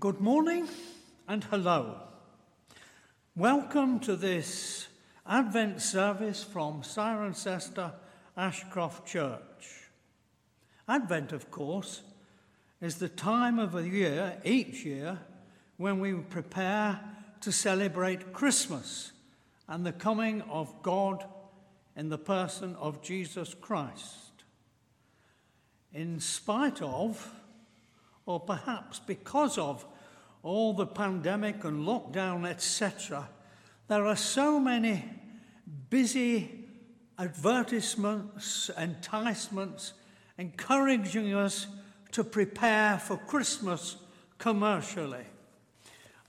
Good morning and hello. Welcome to this Advent service from Cirencester Ashcroft Church. Advent, of course, is the time of the year, each year, when we prepare to celebrate Christmas and the coming of God in the person of Jesus Christ. In spite of or perhaps because of all the pandemic and lockdown, etc., there are so many busy advertisements, enticements, encouraging us to prepare for Christmas commercially.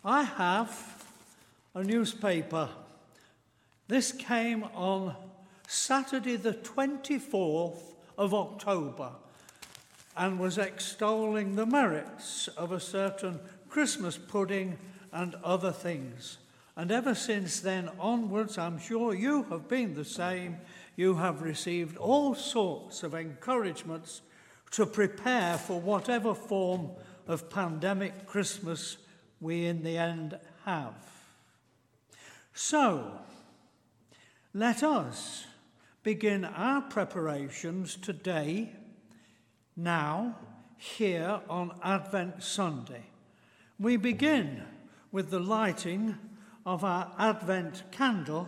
I have a newspaper. This came on Saturday, the 24th of October and was extolling the merits of a certain Christmas pudding and other things. And ever since then onwards, I'm sure you have been the same. You have received all sorts of encouragements to prepare for whatever form of pandemic Christmas we in the end have. So, let us begin our preparations today now, here on Advent Sunday. We begin with the lighting of our Advent candle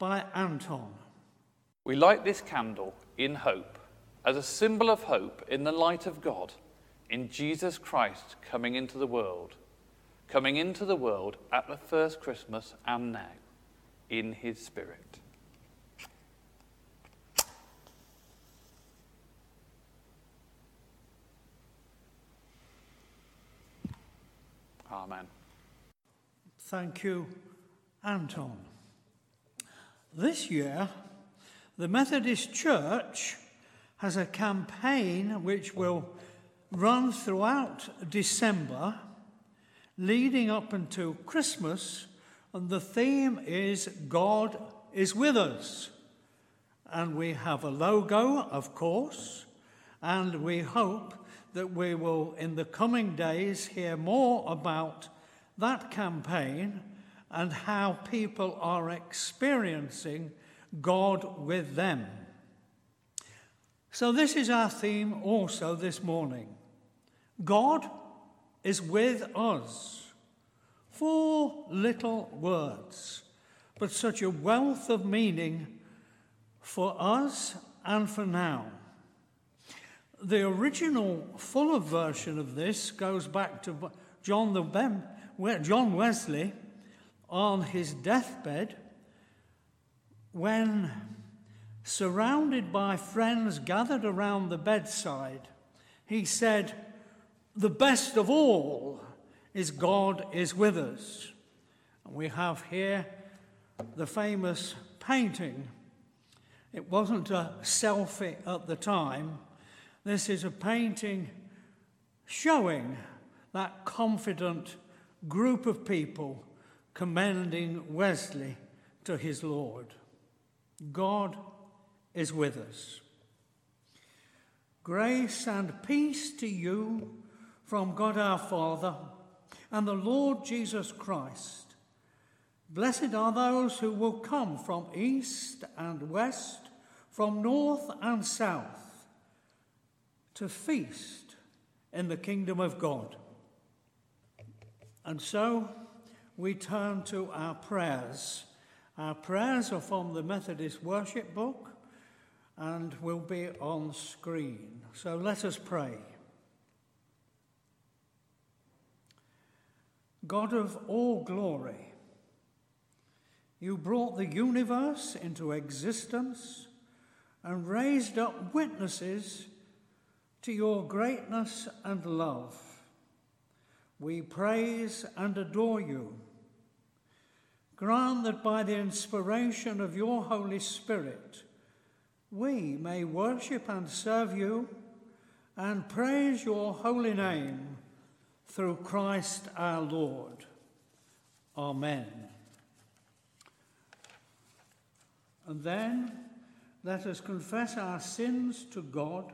by Anton. We light this candle in hope, as a symbol of hope in the light of God, in Jesus Christ coming into the world, coming into the world at the first Christmas and now, in his Spirit. Amen. Thank you, Anton. This year, the Methodist Church has a campaign which will run throughout December, leading up until Christmas, and the theme is God is with us. And we have a logo, of course, and we hope that we will, in the coming days, hear more about that campaign and how people are experiencing God with them. So, this is our theme also this morning God is with us. Four little words, but such a wealth of meaning for us and for now. The original fuller version of this goes back to John, the John Wesley on his deathbed when, surrounded by friends gathered around the bedside, he said, The best of all is God is with us. And we have here the famous painting. It wasn't a selfie at the time, this is a painting showing that confident group of people commending Wesley to his Lord. God is with us. Grace and peace to you from God our Father and the Lord Jesus Christ. Blessed are those who will come from east and west, from north and south to feast in the kingdom of God. And so we turn to our prayers. Our prayers are from the Methodist Worship Book and will be on screen. So let us pray. God of all glory, you brought the universe into existence and raised up witnesses to your greatness and love. We praise and adore you. Grant that by the inspiration of your Holy Spirit, we may worship and serve you and praise your holy name through Christ our Lord. Amen. And then let us confess our sins to God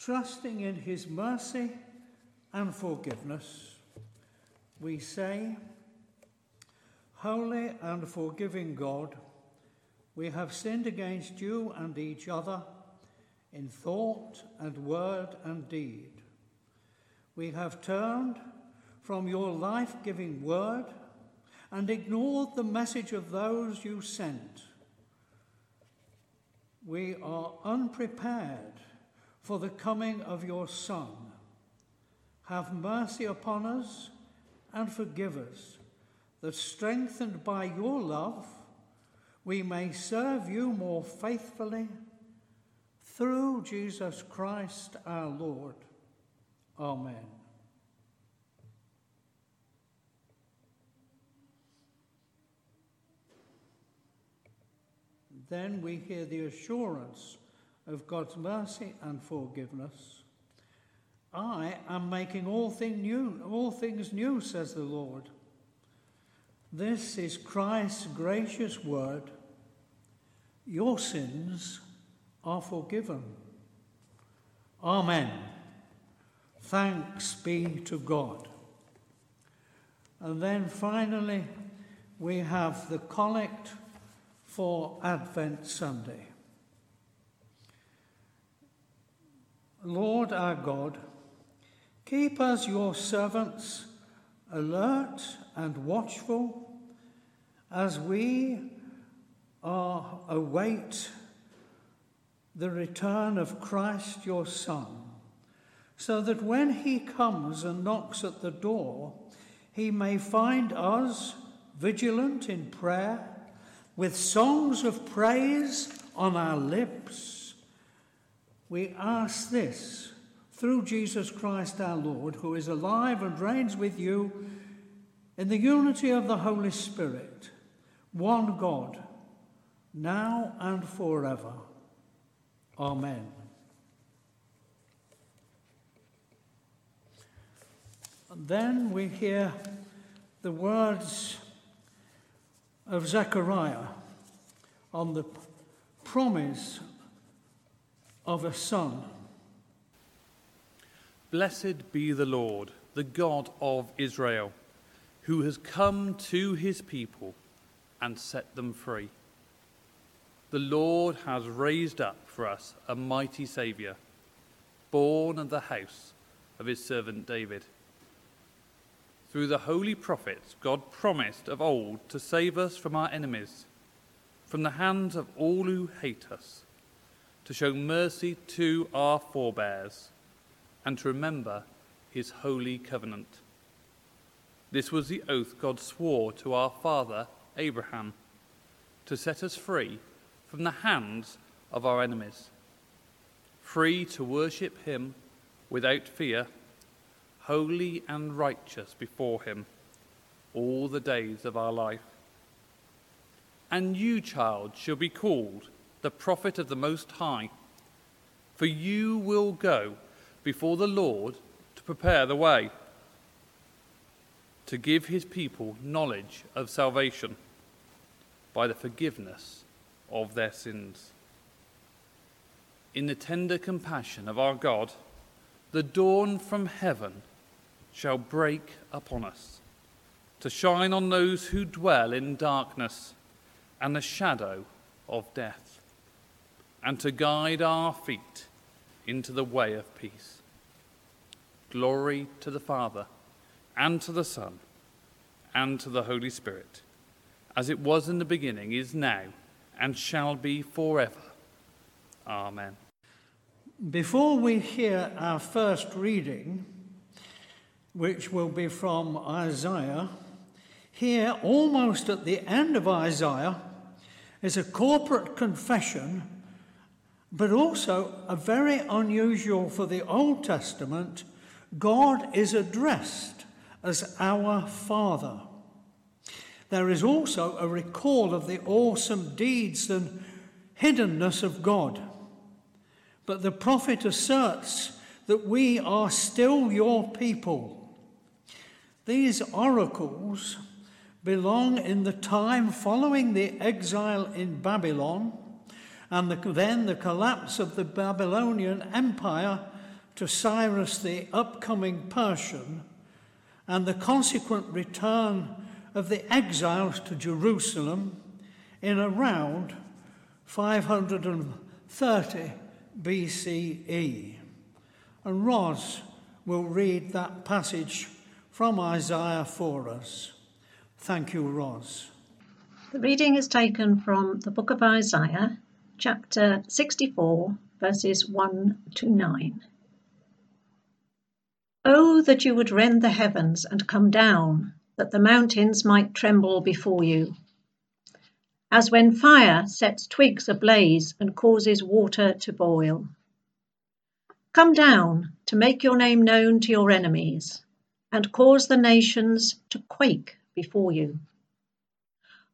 trusting in his mercy and forgiveness, we say, Holy and forgiving God, we have sinned against you and each other in thought and word and deed. We have turned from your life giving word and ignored the message of those you sent. We are unprepared for the coming of your Son. Have mercy upon us and forgive us, that strengthened by your love, we may serve you more faithfully through Jesus Christ our Lord. Amen. Then we hear the assurance of God's mercy and forgiveness. I am making all, thing new, all things new, says the Lord. This is Christ's gracious word. Your sins are forgiven. Amen. Thanks be to God. And then finally, we have the collect for Advent Sunday. Lord our God, keep us your servants alert and watchful as we are await the return of Christ your Son, so that when he comes and knocks at the door, he may find us vigilant in prayer, with songs of praise on our lips. We ask this through Jesus Christ our Lord, who is alive and reigns with you in the unity of the Holy Spirit, one God, now and forever. Amen. And then we hear the words of Zechariah on the promise of a son. Blessed be the Lord, the God of Israel, who has come to his people and set them free. The Lord has raised up for us a mighty Saviour, born of the house of his servant David. Through the holy prophets, God promised of old to save us from our enemies, from the hands of all who hate us, to show mercy to our forebears, and to remember his holy covenant. This was the oath God swore to our father Abraham to set us free from the hands of our enemies, free to worship him without fear, holy and righteous before him all the days of our life. And you, child, shall be called the prophet of the Most High, for you will go before the Lord to prepare the way, to give his people knowledge of salvation by the forgiveness of their sins. In the tender compassion of our God, the dawn from heaven shall break upon us, to shine on those who dwell in darkness and the shadow of death, and to guide our feet into the way of peace. Glory to the Father, and to the Son, and to the Holy Spirit, as it was in the beginning, is now and shall be forever. Amen. Before we hear our first reading, which will be from Isaiah, here, almost at the end of Isaiah, is a corporate confession, but also a very unusual for the Old Testament. God is addressed as our Father. There is also a recall of the awesome deeds and hiddenness of God. But the prophet asserts that we are still your people. These oracles belong in the time following the exile in Babylon and the, then the collapse of the Babylonian Empire to Cyrus the upcoming Persian and the consequent return of the exiles to Jerusalem in around 530 BCE. And Ros will read that passage from Isaiah for us. Thank you, Ros. The reading is taken from the book of Isaiah, chapter 64, verses 1 to 9. Oh, that you would rend the heavens and come down, that the mountains might tremble before you. As when fire sets twigs ablaze and causes water to boil. Come down to make your name known to your enemies, and cause the nations to quake before you.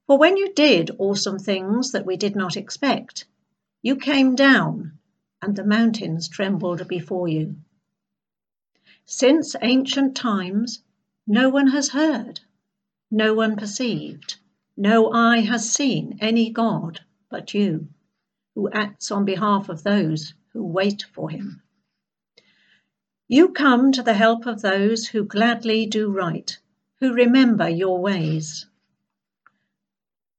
For when you did awesome things that we did not expect, you came down, and the mountains trembled before you. Since ancient times, no one has heard, no one perceived, no eye has seen any God but you, who acts on behalf of those who wait for him. You come to the help of those who gladly do right, who remember your ways.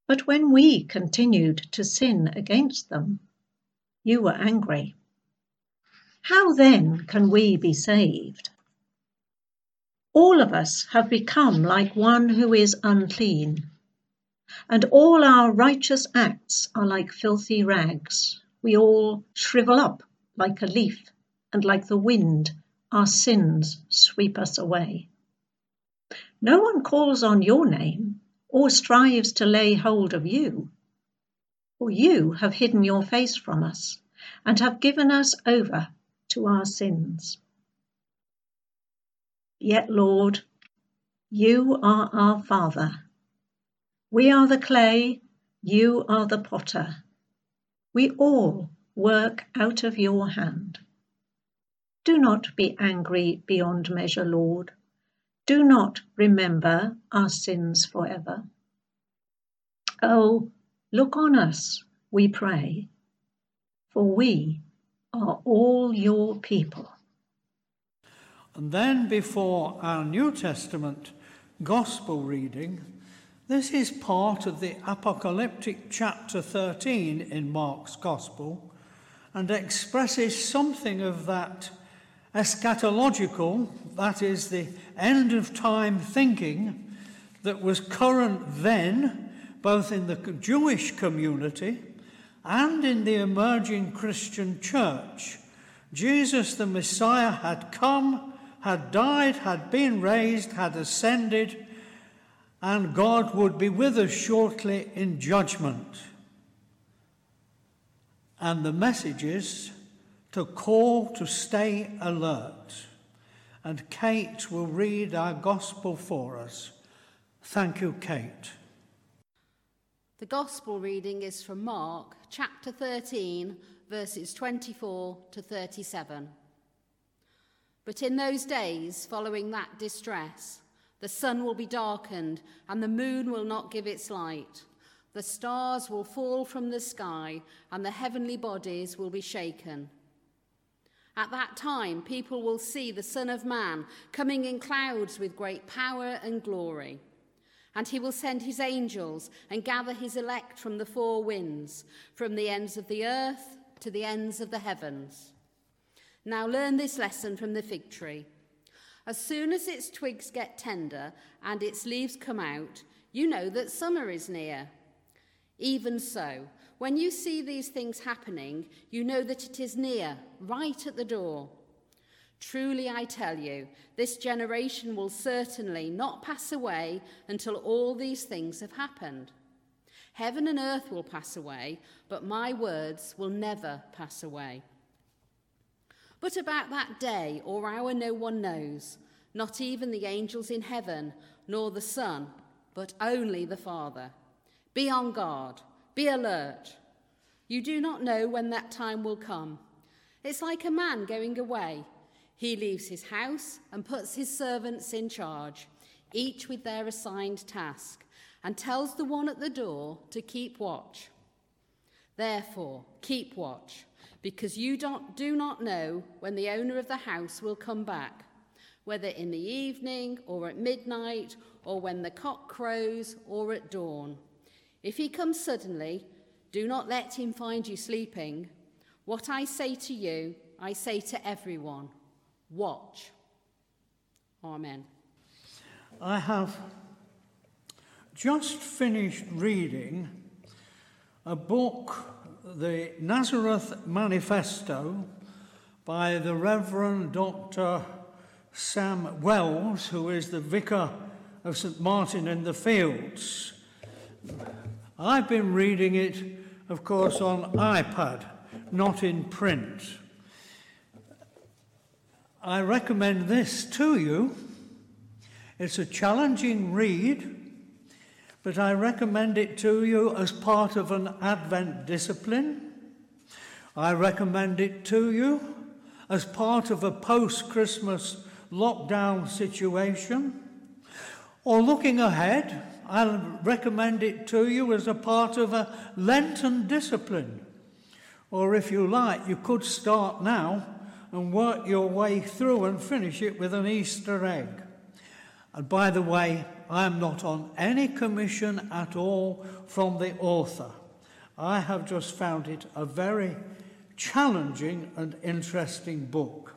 But when we continued to sin against them, you were angry. How then can we be saved? All of us have become like one who is unclean, and all our righteous acts are like filthy rags. We all shrivel up like a leaf, and like the wind, our sins sweep us away. No one calls on your name or strives to lay hold of you, for you have hidden your face from us and have given us over to our sins. Yet, Lord, you are our Father. We are the clay, you are the potter. We all work out of your hand. Do not be angry beyond measure, Lord. Do not remember our sins forever. Oh, look on us, we pray, for we are all your people. And then, before our New Testament Gospel reading, this is part of the apocalyptic chapter 13 in Mark's Gospel and expresses something of that eschatological, that is, the end of time thinking that was current then, both in the Jewish community and in the emerging Christian church. Jesus the Messiah had come had died, had been raised, had ascended, and God would be with us shortly in judgment. And the message is to call to stay alert. And Kate will read our gospel for us. Thank you, Kate. The gospel reading is from Mark chapter 13, verses 24 to 37. But in those days following that distress, the sun will be darkened and the moon will not give its light. The stars will fall from the sky and the heavenly bodies will be shaken. At that time, people will see the Son of Man coming in clouds with great power and glory. And he will send his angels and gather his elect from the four winds, from the ends of the earth to the ends of the heavens. Now learn this lesson from the fig tree. As soon as its twigs get tender and its leaves come out, you know that summer is near. Even so, when you see these things happening, you know that it is near, right at the door. Truly, I tell you, this generation will certainly not pass away until all these things have happened. Heaven and earth will pass away, but my words will never pass away. But about that day or hour no one knows, not even the angels in heaven, nor the Son, but only the Father. Be on guard, be alert. You do not know when that time will come. It's like a man going away. He leaves his house and puts his servants in charge, each with their assigned task, and tells the one at the door to keep watch. Therefore, keep watch because you don't, do not know when the owner of the house will come back, whether in the evening or at midnight or when the cock crows or at dawn. If he comes suddenly, do not let him find you sleeping. What I say to you, I say to everyone watch. Amen. I have just finished reading a book, the Nazareth Manifesto, by the Reverend Dr. Sam Wells, who is the vicar of St. Martin in the Fields. I've been reading it, of course, on iPad, not in print. I recommend this to you. It's a challenging read, but I recommend it to you as part of an Advent discipline. I recommend it to you as part of a post Christmas lockdown situation. Or looking ahead, I'll recommend it to you as a part of a Lenten discipline. Or if you like, you could start now and work your way through and finish it with an Easter egg. And by the way, I am not on any commission at all from the author. I have just found it a very challenging and interesting book.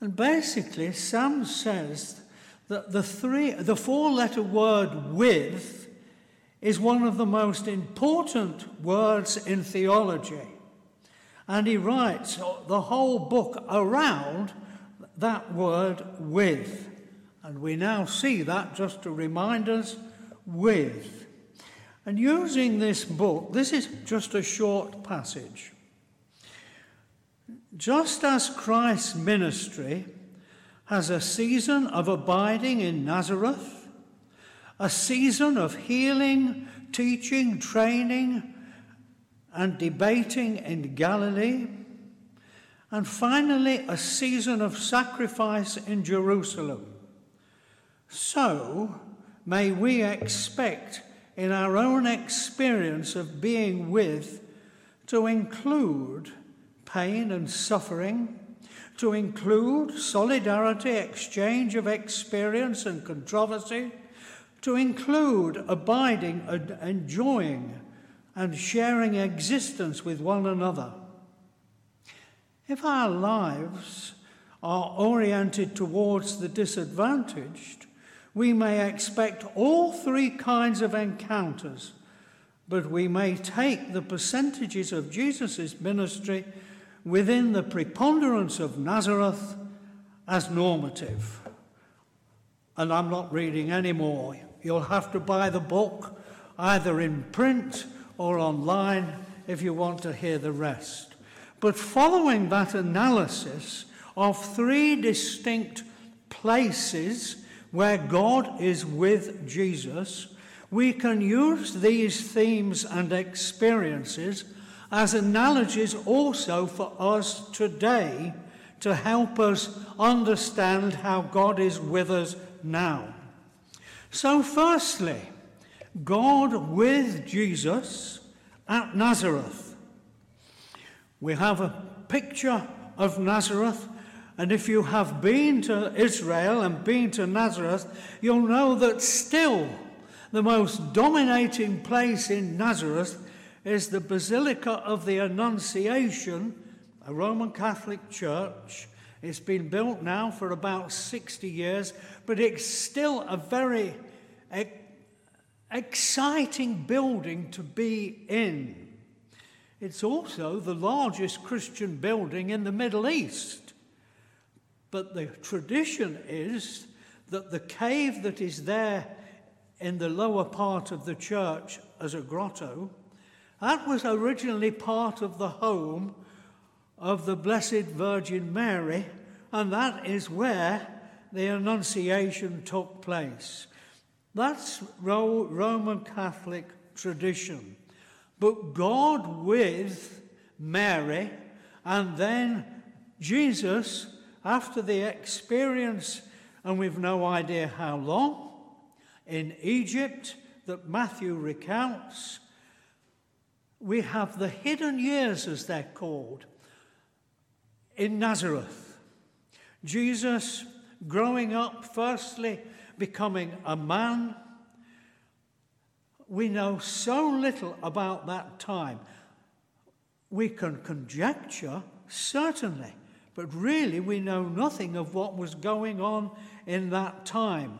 And basically, Sam says that the three, the four-letter word "with" is one of the most important words in theology. And he writes the whole book around that word with. And we now see that just to remind us with. And using this book, this is just a short passage. Just as Christ's ministry has a season of abiding in Nazareth, a season of healing, teaching, training, and debating in Galilee, and finally a season of sacrifice in Jerusalem. So may we expect in our own experience of being with to include pain and suffering, to include solidarity, exchange of experience and controversy, to include abiding and enjoying and sharing existence with one another. If our lives are oriented towards the disadvantaged, we may expect all three kinds of encounters, but we may take the percentages of Jesus' ministry within the preponderance of Nazareth as normative. And I'm not reading any more. You'll have to buy the book either in print or online if you want to hear the rest. But following that analysis of three distinct places where God is with Jesus, we can use these themes and experiences as analogies also for us today to help us understand how God is with us now. So, firstly, God with Jesus at Nazareth. We have a picture of Nazareth, and if you have been to Israel and been to Nazareth, you'll know that still the most dominating place in Nazareth is the Basilica of the Annunciation, a Roman Catholic church. It's been built now for about 60 years, but it's still a very exciting building to be in. It's also the largest Christian building in the Middle East. But the tradition is that the cave that is there in the lower part of the church as a grotto, that was originally part of the home of the Blessed Virgin Mary, and that is where the Annunciation took place. That's Roman Catholic tradition. But God with Mary, and then Jesus, after the experience, and we've no idea how long, in Egypt that Matthew recounts, we have the hidden years, as they're called, in Nazareth. Jesus growing up, firstly, becoming a man. We know so little about that time. We can conjecture, certainly, but really we know nothing of what was going on in that time.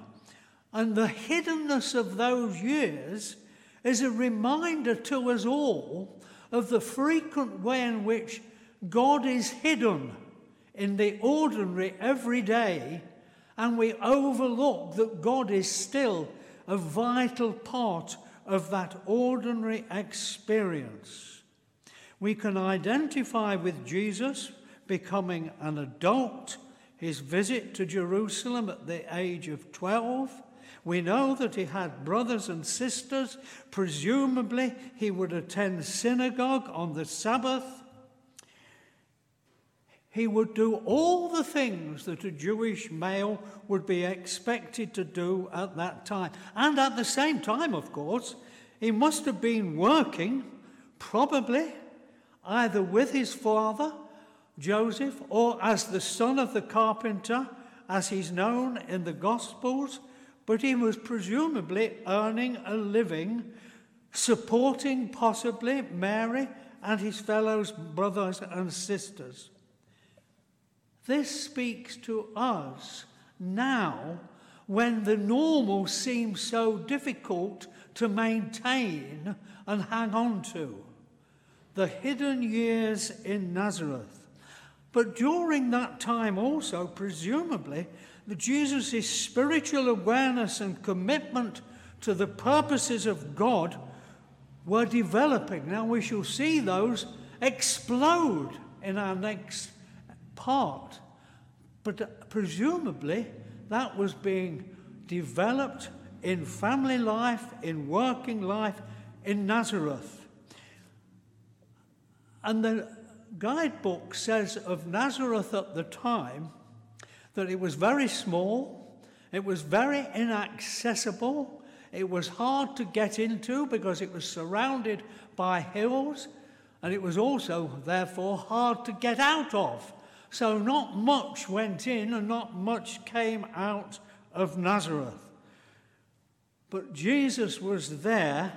And the hiddenness of those years is a reminder to us all of the frequent way in which God is hidden in the ordinary, everyday, and we overlook that God is still a vital part of that ordinary experience. We can identify with Jesus becoming an adult, his visit to Jerusalem at the age of 12. We know that he had brothers and sisters. Presumably, he would attend synagogue on the Sabbath. He would do all the things that a Jewish male would be expected to do at that time. And at the same time, of course, he must have been working, probably, either with his father, Joseph, or as the son of the carpenter, as he's known in the Gospels, but he was presumably earning a living, supporting possibly Mary and his fellow brothers and sisters. This speaks to us now when the normal seems so difficult to maintain and hang on to. The hidden years in Nazareth. But during that time, also, presumably, Jesus' spiritual awareness and commitment to the purposes of God were developing. Now, we shall see those explode in our next part. But uh, presumably, that was being developed in family life, in working life in Nazareth. And the guidebook says of Nazareth at the time that it was very small, it was very inaccessible, it was hard to get into because it was surrounded by hills, and it was also, therefore, hard to get out of. So, not much went in and not much came out of Nazareth. But Jesus was there,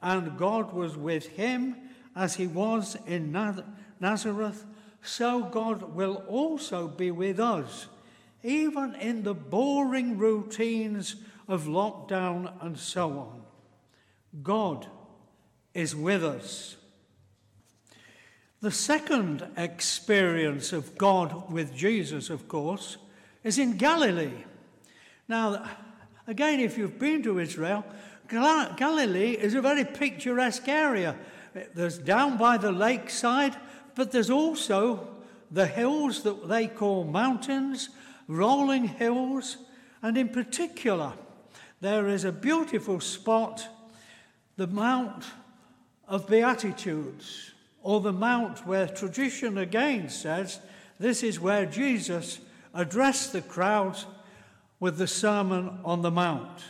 and God was with him as he was in Nazareth. So, God will also be with us, even in the boring routines of lockdown and so on. God is with us. The second experience of God with Jesus, of course, is in Galilee. Now, again, if you've been to Israel, Galilee is a very picturesque area. There's down by the lakeside, but there's also the hills that they call mountains, rolling hills, and in particular, there is a beautiful spot, the Mount of Beatitudes or the mount where tradition again says this is where Jesus addressed the crowds with the Sermon on the Mount.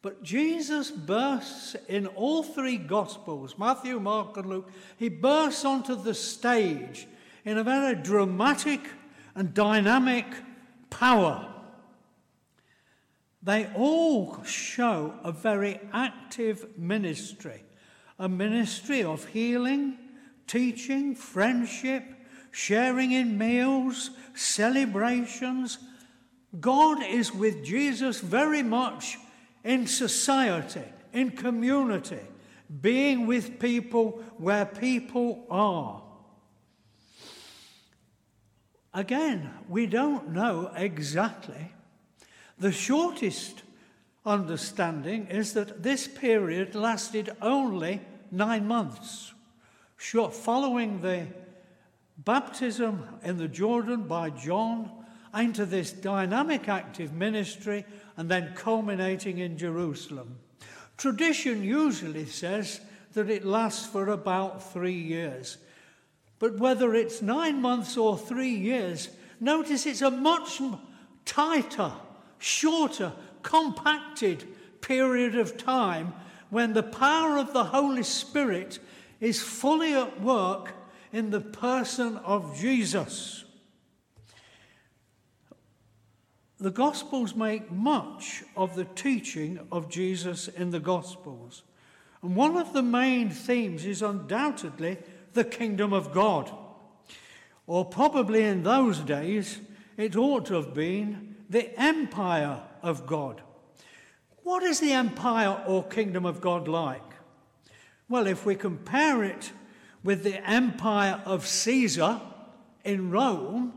But Jesus bursts in all three Gospels Matthew, Mark, and Luke he bursts onto the stage in a very dramatic and dynamic power. They all show a very active ministry a ministry of healing, teaching, friendship, sharing in meals, celebrations. God is with Jesus very much in society, in community, being with people where people are. Again, we don't know exactly. The shortest understanding is that this period lasted only nine months. Following the baptism in the Jordan by John into this dynamic active ministry and then culminating in Jerusalem. Tradition usually says that it lasts for about three years. But whether it's nine months or three years, notice it's a much tighter, shorter, compacted period of time when the power of the Holy Spirit is fully at work in the person of Jesus. The Gospels make much of the teaching of Jesus in the Gospels. And one of the main themes is undoubtedly the kingdom of God. Or probably in those days, it ought to have been the empire of God. What is the empire or kingdom of God like? Well, if we compare it with the empire of Caesar in Rome,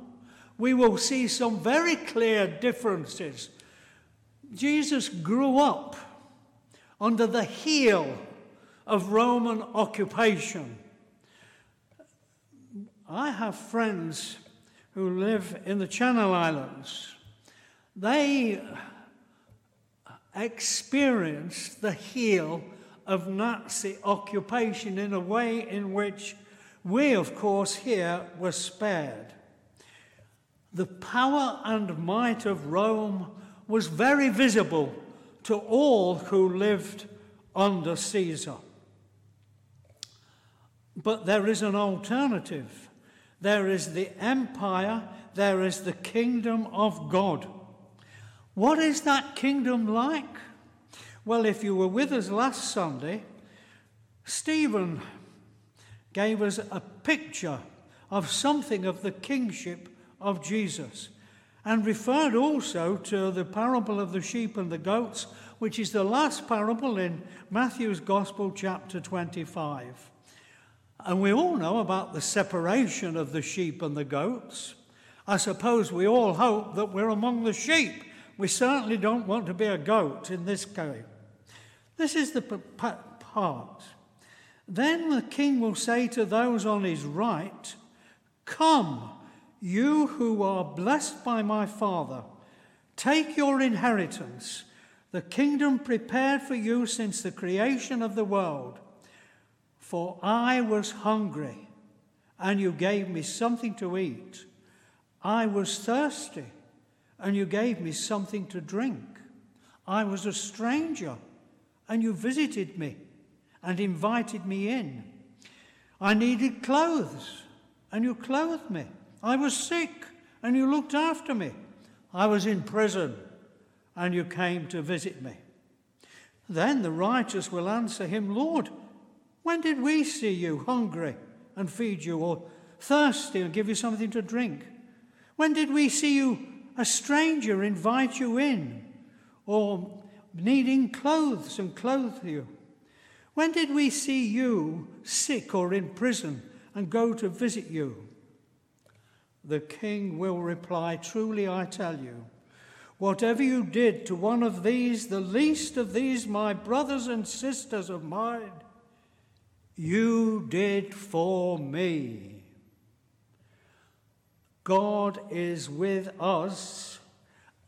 we will see some very clear differences. Jesus grew up under the heel of Roman occupation. I have friends who live in the Channel Islands. They experienced the heel of Nazi occupation in a way in which we, of course, here were spared. The power and might of Rome was very visible to all who lived under Caesar. But there is an alternative. There is the empire, there is the kingdom of God. What is that kingdom like? Well, if you were with us last Sunday, Stephen gave us a picture of something of the kingship of Jesus and referred also to the parable of the sheep and the goats, which is the last parable in Matthew's Gospel, chapter 25. And we all know about the separation of the sheep and the goats. I suppose we all hope that we're among the sheep. We certainly don't want to be a goat in this case. This is the part. Then the king will say to those on his right, Come, you who are blessed by my Father, take your inheritance, the kingdom prepared for you since the creation of the world. For I was hungry, and you gave me something to eat. I was thirsty, and you gave me something to drink. I was a stranger, and you visited me and invited me in. I needed clothes, and you clothed me. I was sick, and you looked after me. I was in prison, and you came to visit me. Then the righteous will answer him, Lord, when did we see you hungry and feed you, or thirsty and give you something to drink? When did we see you a stranger invite you in, or needing clothes and clothe you? When did we see you sick or in prison and go to visit you? The king will reply, Truly I tell you, whatever you did to one of these, the least of these, my brothers and sisters of mine, you did for me. God is with us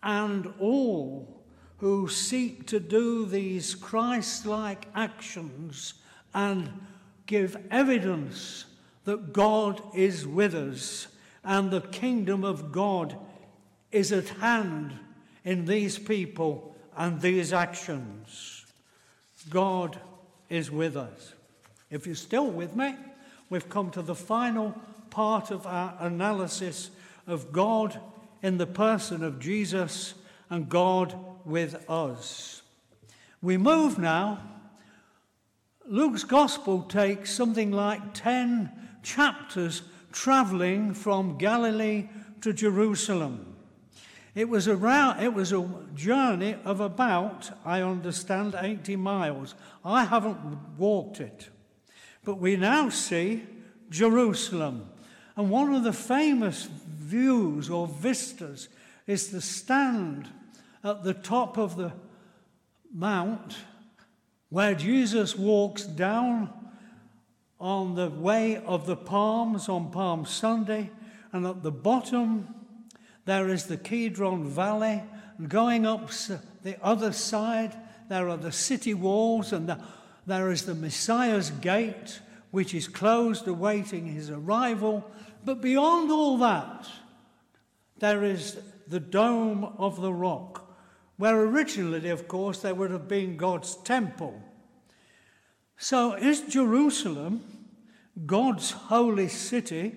and all who seek to do these Christ like actions and give evidence that God is with us and the kingdom of God is at hand in these people and these actions. God is with us. If you're still with me, we've come to the final part of our analysis of God in the person of Jesus and God with us. We move now. Luke's gospel takes something like 10 chapters traveling from Galilee to Jerusalem. It was, around, it was a journey of about, I understand, 80 miles. I haven't walked it. But we now see Jerusalem. And one of the famous views or vistas is the stand at the top of the mount where Jesus walks down on the way of the palms on Palm Sunday, and at the bottom there is the Kidron Valley. And going up the other side, there are the city walls, and the, there is the Messiah's gate, which is closed, awaiting his arrival. But beyond all that, there is the dome of the rock, where originally, of course, there would have been God's temple. So is Jerusalem God's holy city,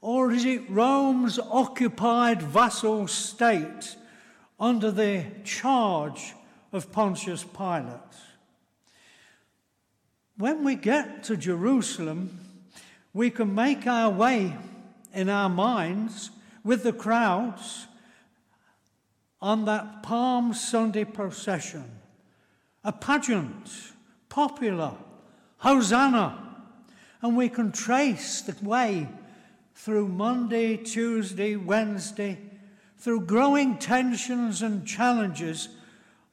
or is it Rome's occupied vassal state under the charge of Pontius Pilate? When we get to Jerusalem, we can make our way in our minds with the crowds on that Palm Sunday procession. A pageant, popular, Hosanna. And we can trace the way through Monday, Tuesday, Wednesday, through growing tensions and challenges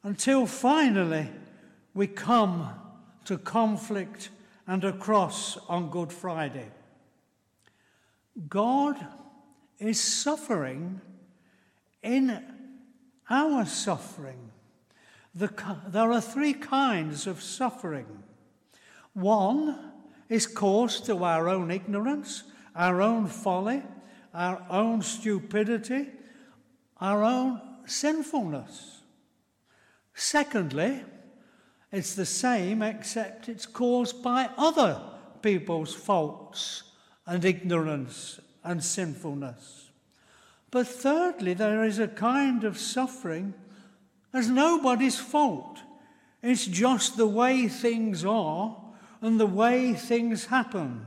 until finally we come to conflict and a cross on Good Friday. God is suffering in our suffering. The, there are three kinds of suffering. One is caused to our own ignorance, our own folly, our own stupidity, our own sinfulness. Secondly, it's the same except it's caused by other people's faults and ignorance and sinfulness. But thirdly, there is a kind of suffering as nobody's fault. It's just the way things are and the way things happen.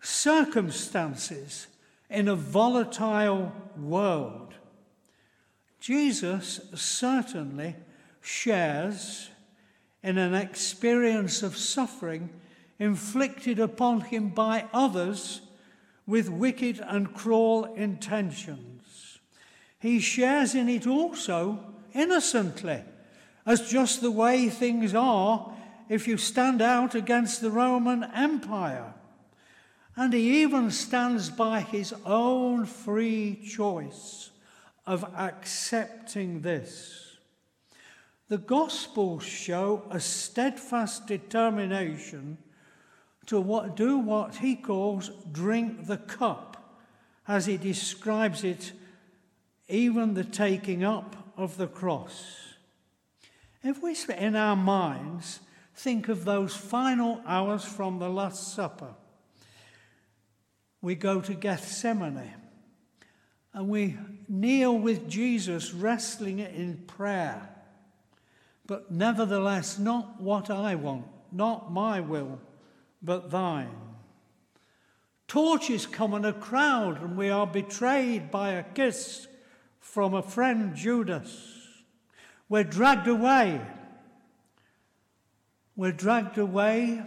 Circumstances in a volatile world. Jesus certainly shares in an experience of suffering inflicted upon him by others with wicked and cruel intentions. He shares in it also innocently, as just the way things are if you stand out against the Roman Empire. And he even stands by his own free choice of accepting this. The Gospels show a steadfast determination to what, do what he calls drink the cup, as he describes it, even the taking up of the cross. If we, in our minds, think of those final hours from the Last Supper, we go to Gethsemane and we kneel with Jesus, wrestling in prayer. But nevertheless, not what I want, not my will, but thine. Torches come in a crowd, and we are betrayed by a kiss from a friend, Judas. We're dragged away. We're dragged away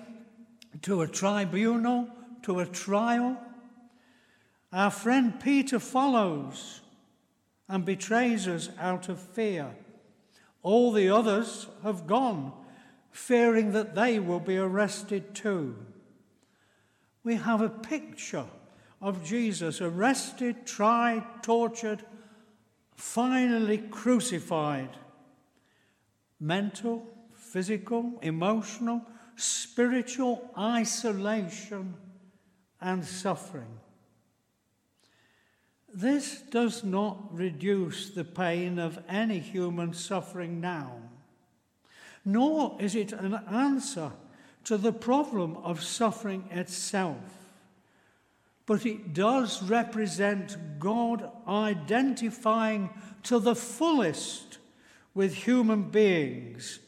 to a tribunal, to a trial. Our friend Peter follows and betrays us out of fear. All the others have gone fearing that they will be arrested too. We have a picture of Jesus arrested, tried, tortured, finally crucified. Mental, physical, emotional, spiritual isolation and suffering. This does not reduce the pain of any human suffering now nor is it an answer to the problem of suffering itself. But it does represent God identifying to the fullest with human beings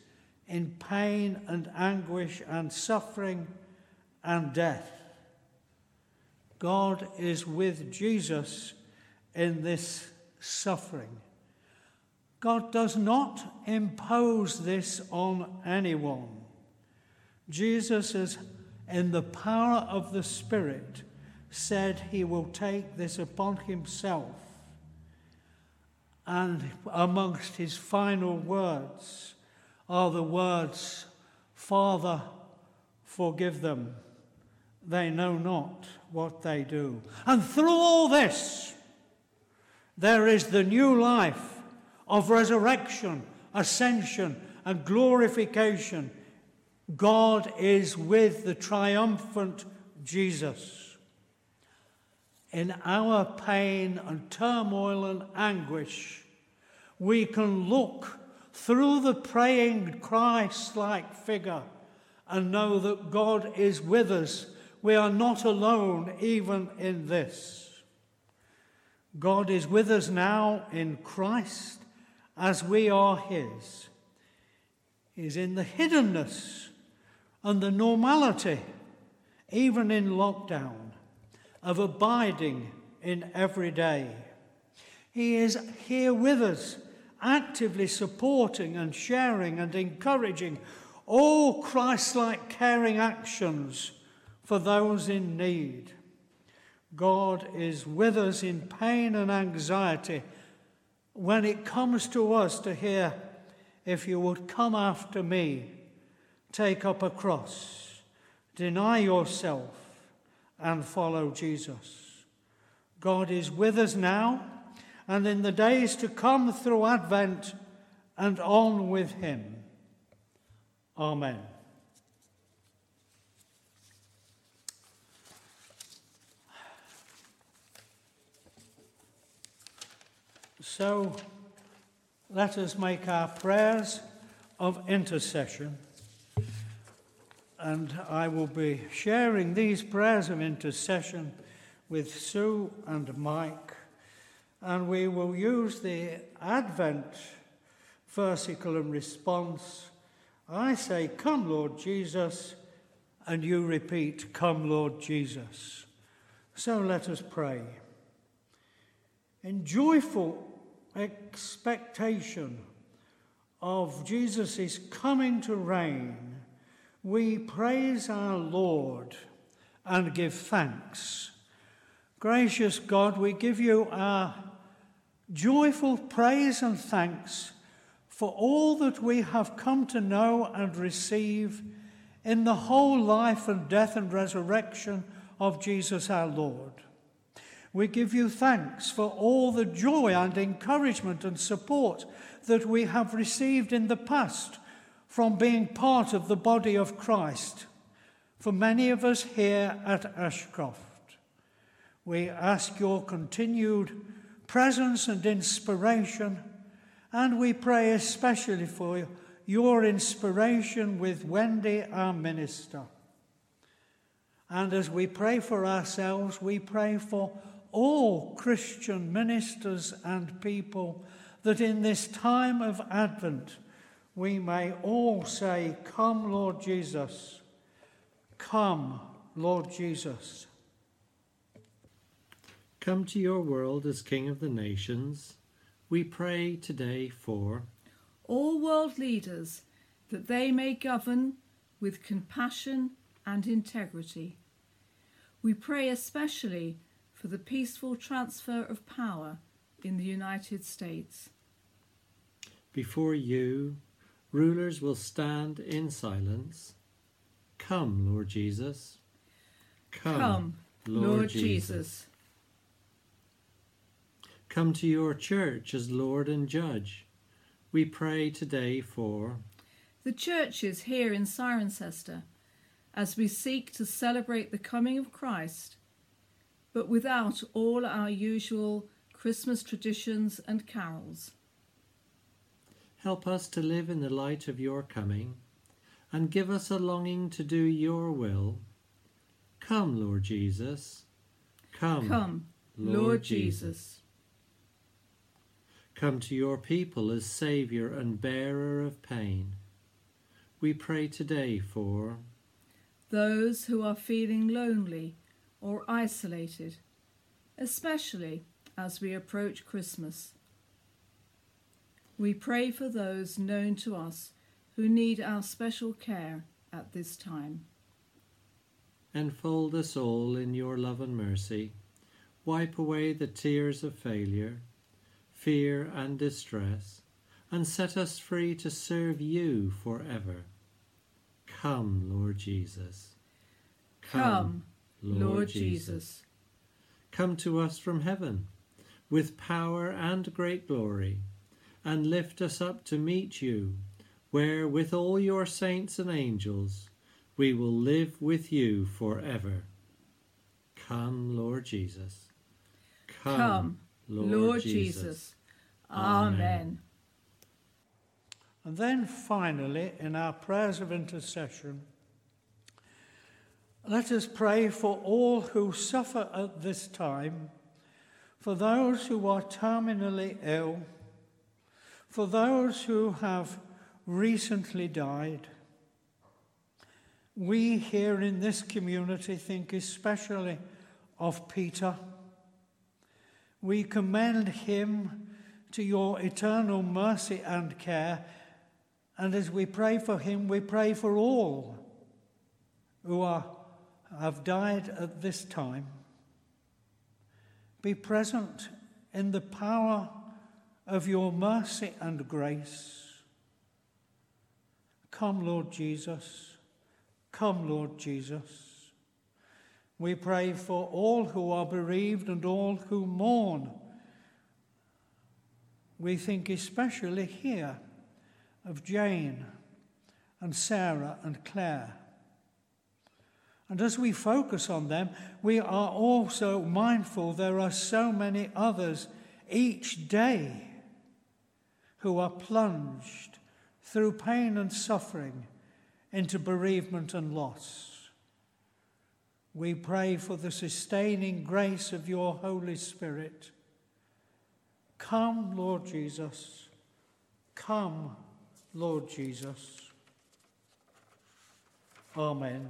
in pain and anguish and suffering and death. God is with Jesus in this suffering. God does not impose this on anyone. Jesus is in the power of the Spirit said he will take this upon himself. And amongst his final words are the words, Father, forgive them. They know not what they do. And through all this, there is the new life of resurrection, ascension, and glorification. God is with the triumphant Jesus. In our pain and turmoil and anguish, we can look through the praying Christ like figure and know that God is with us we are not alone even in this. God is with us now in Christ as we are His. Is in the hiddenness and the normality, even in lockdown, of abiding in every day. He is here with us, actively supporting and sharing and encouraging all Christ like caring actions for those in need. God is with us in pain and anxiety when it comes to us to hear, if you would come after me, take up a cross, deny yourself, and follow Jesus. God is with us now and in the days to come through Advent and on with Him. Amen. So let us make our prayers of intercession. And I will be sharing these prayers of intercession with Sue and Mike. And we will use the Advent versicle and response. I say, Come, Lord Jesus, and you repeat, Come, Lord Jesus. So let us pray. In joyful expectation of Jesus' coming to reign, we praise our Lord and give thanks. Gracious God, we give you our joyful praise and thanks for all that we have come to know and receive in the whole life and death and resurrection of Jesus our Lord. We give you thanks for all the joy and encouragement and support that we have received in the past from being part of the body of Christ. For many of us here at Ashcroft, we ask your continued presence and inspiration, and we pray especially for your inspiration with Wendy, our minister. And as we pray for ourselves, we pray for all Christian ministers and people that in this time of Advent we may all say, Come, Lord Jesus. Come, Lord Jesus. Come to your world as King of the nations. We pray today for all world leaders that they may govern with compassion and integrity. We pray especially for the peaceful transfer of power in the United States. Before you, rulers will stand in silence. Come, Lord Jesus. Come, Come Lord, Lord Jesus. Jesus. Come to your church as Lord and Judge. We pray today for the churches here in Cirencester as we seek to celebrate the coming of Christ but without all our usual Christmas traditions and carols. Help us to live in the light of your coming, and give us a longing to do your will. Come, Lord Jesus. Come, Come Lord, Lord Jesus. Jesus. Come to your people as Saviour and bearer of pain. We pray today for those who are feeling lonely or isolated, especially as we approach Christmas. We pray for those known to us who need our special care at this time. Enfold us all in your love and mercy. Wipe away the tears of failure, fear, and distress, and set us free to serve you forever. Come, Lord Jesus. Come, Come Lord Jesus. Come to us from heaven with power and great glory, and lift us up to meet you, where with all your saints and angels we will live with you forever. Come, Lord Jesus. Come, Come Lord, Lord Jesus. Jesus. Amen. Amen. And then finally, in our prayers of intercession, Let us pray for all who suffer at this time, for those who are terminally ill, for those who have recently died. We here in this community think especially of Peter. We commend him to your eternal mercy and care, and as we pray for him, we pray for all who are have died at this time. Be present in the power of your mercy and grace. Come, Lord Jesus. Come, Lord Jesus. We pray for all who are bereaved and all who mourn. We think especially here of Jane and Sarah and Claire. And as we focus on them, we are also mindful there are so many others each day who are plunged through pain and suffering into bereavement and loss. We pray for the sustaining grace of your Holy Spirit. Come, Lord Jesus. Come, Lord Jesus. Amen.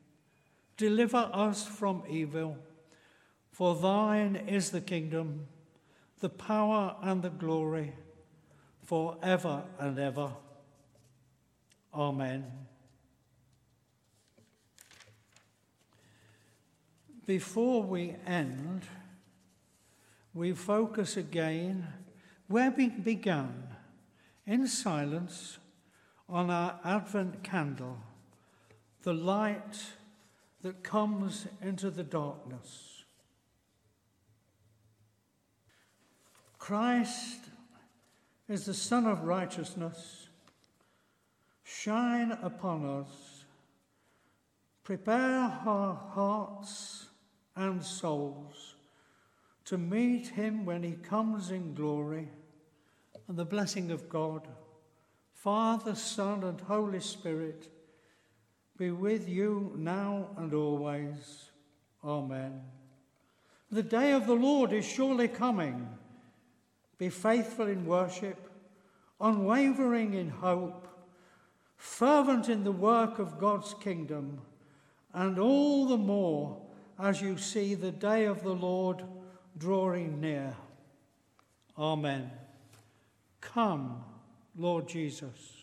Deliver us from evil. For thine is the kingdom, the power, and the glory, for ever and ever. Amen. Before we end, we focus again where we began, in silence, on our Advent candle, the light that comes into the darkness. Christ is the Sun of righteousness. Shine upon us. Prepare our hearts and souls to meet him when he comes in glory. And the blessing of God, Father, Son, and Holy Spirit be with you now and always. Amen. The day of the Lord is surely coming. Be faithful in worship, unwavering in hope, fervent in the work of God's kingdom, and all the more as you see the day of the Lord drawing near. Amen. Come, Lord Jesus.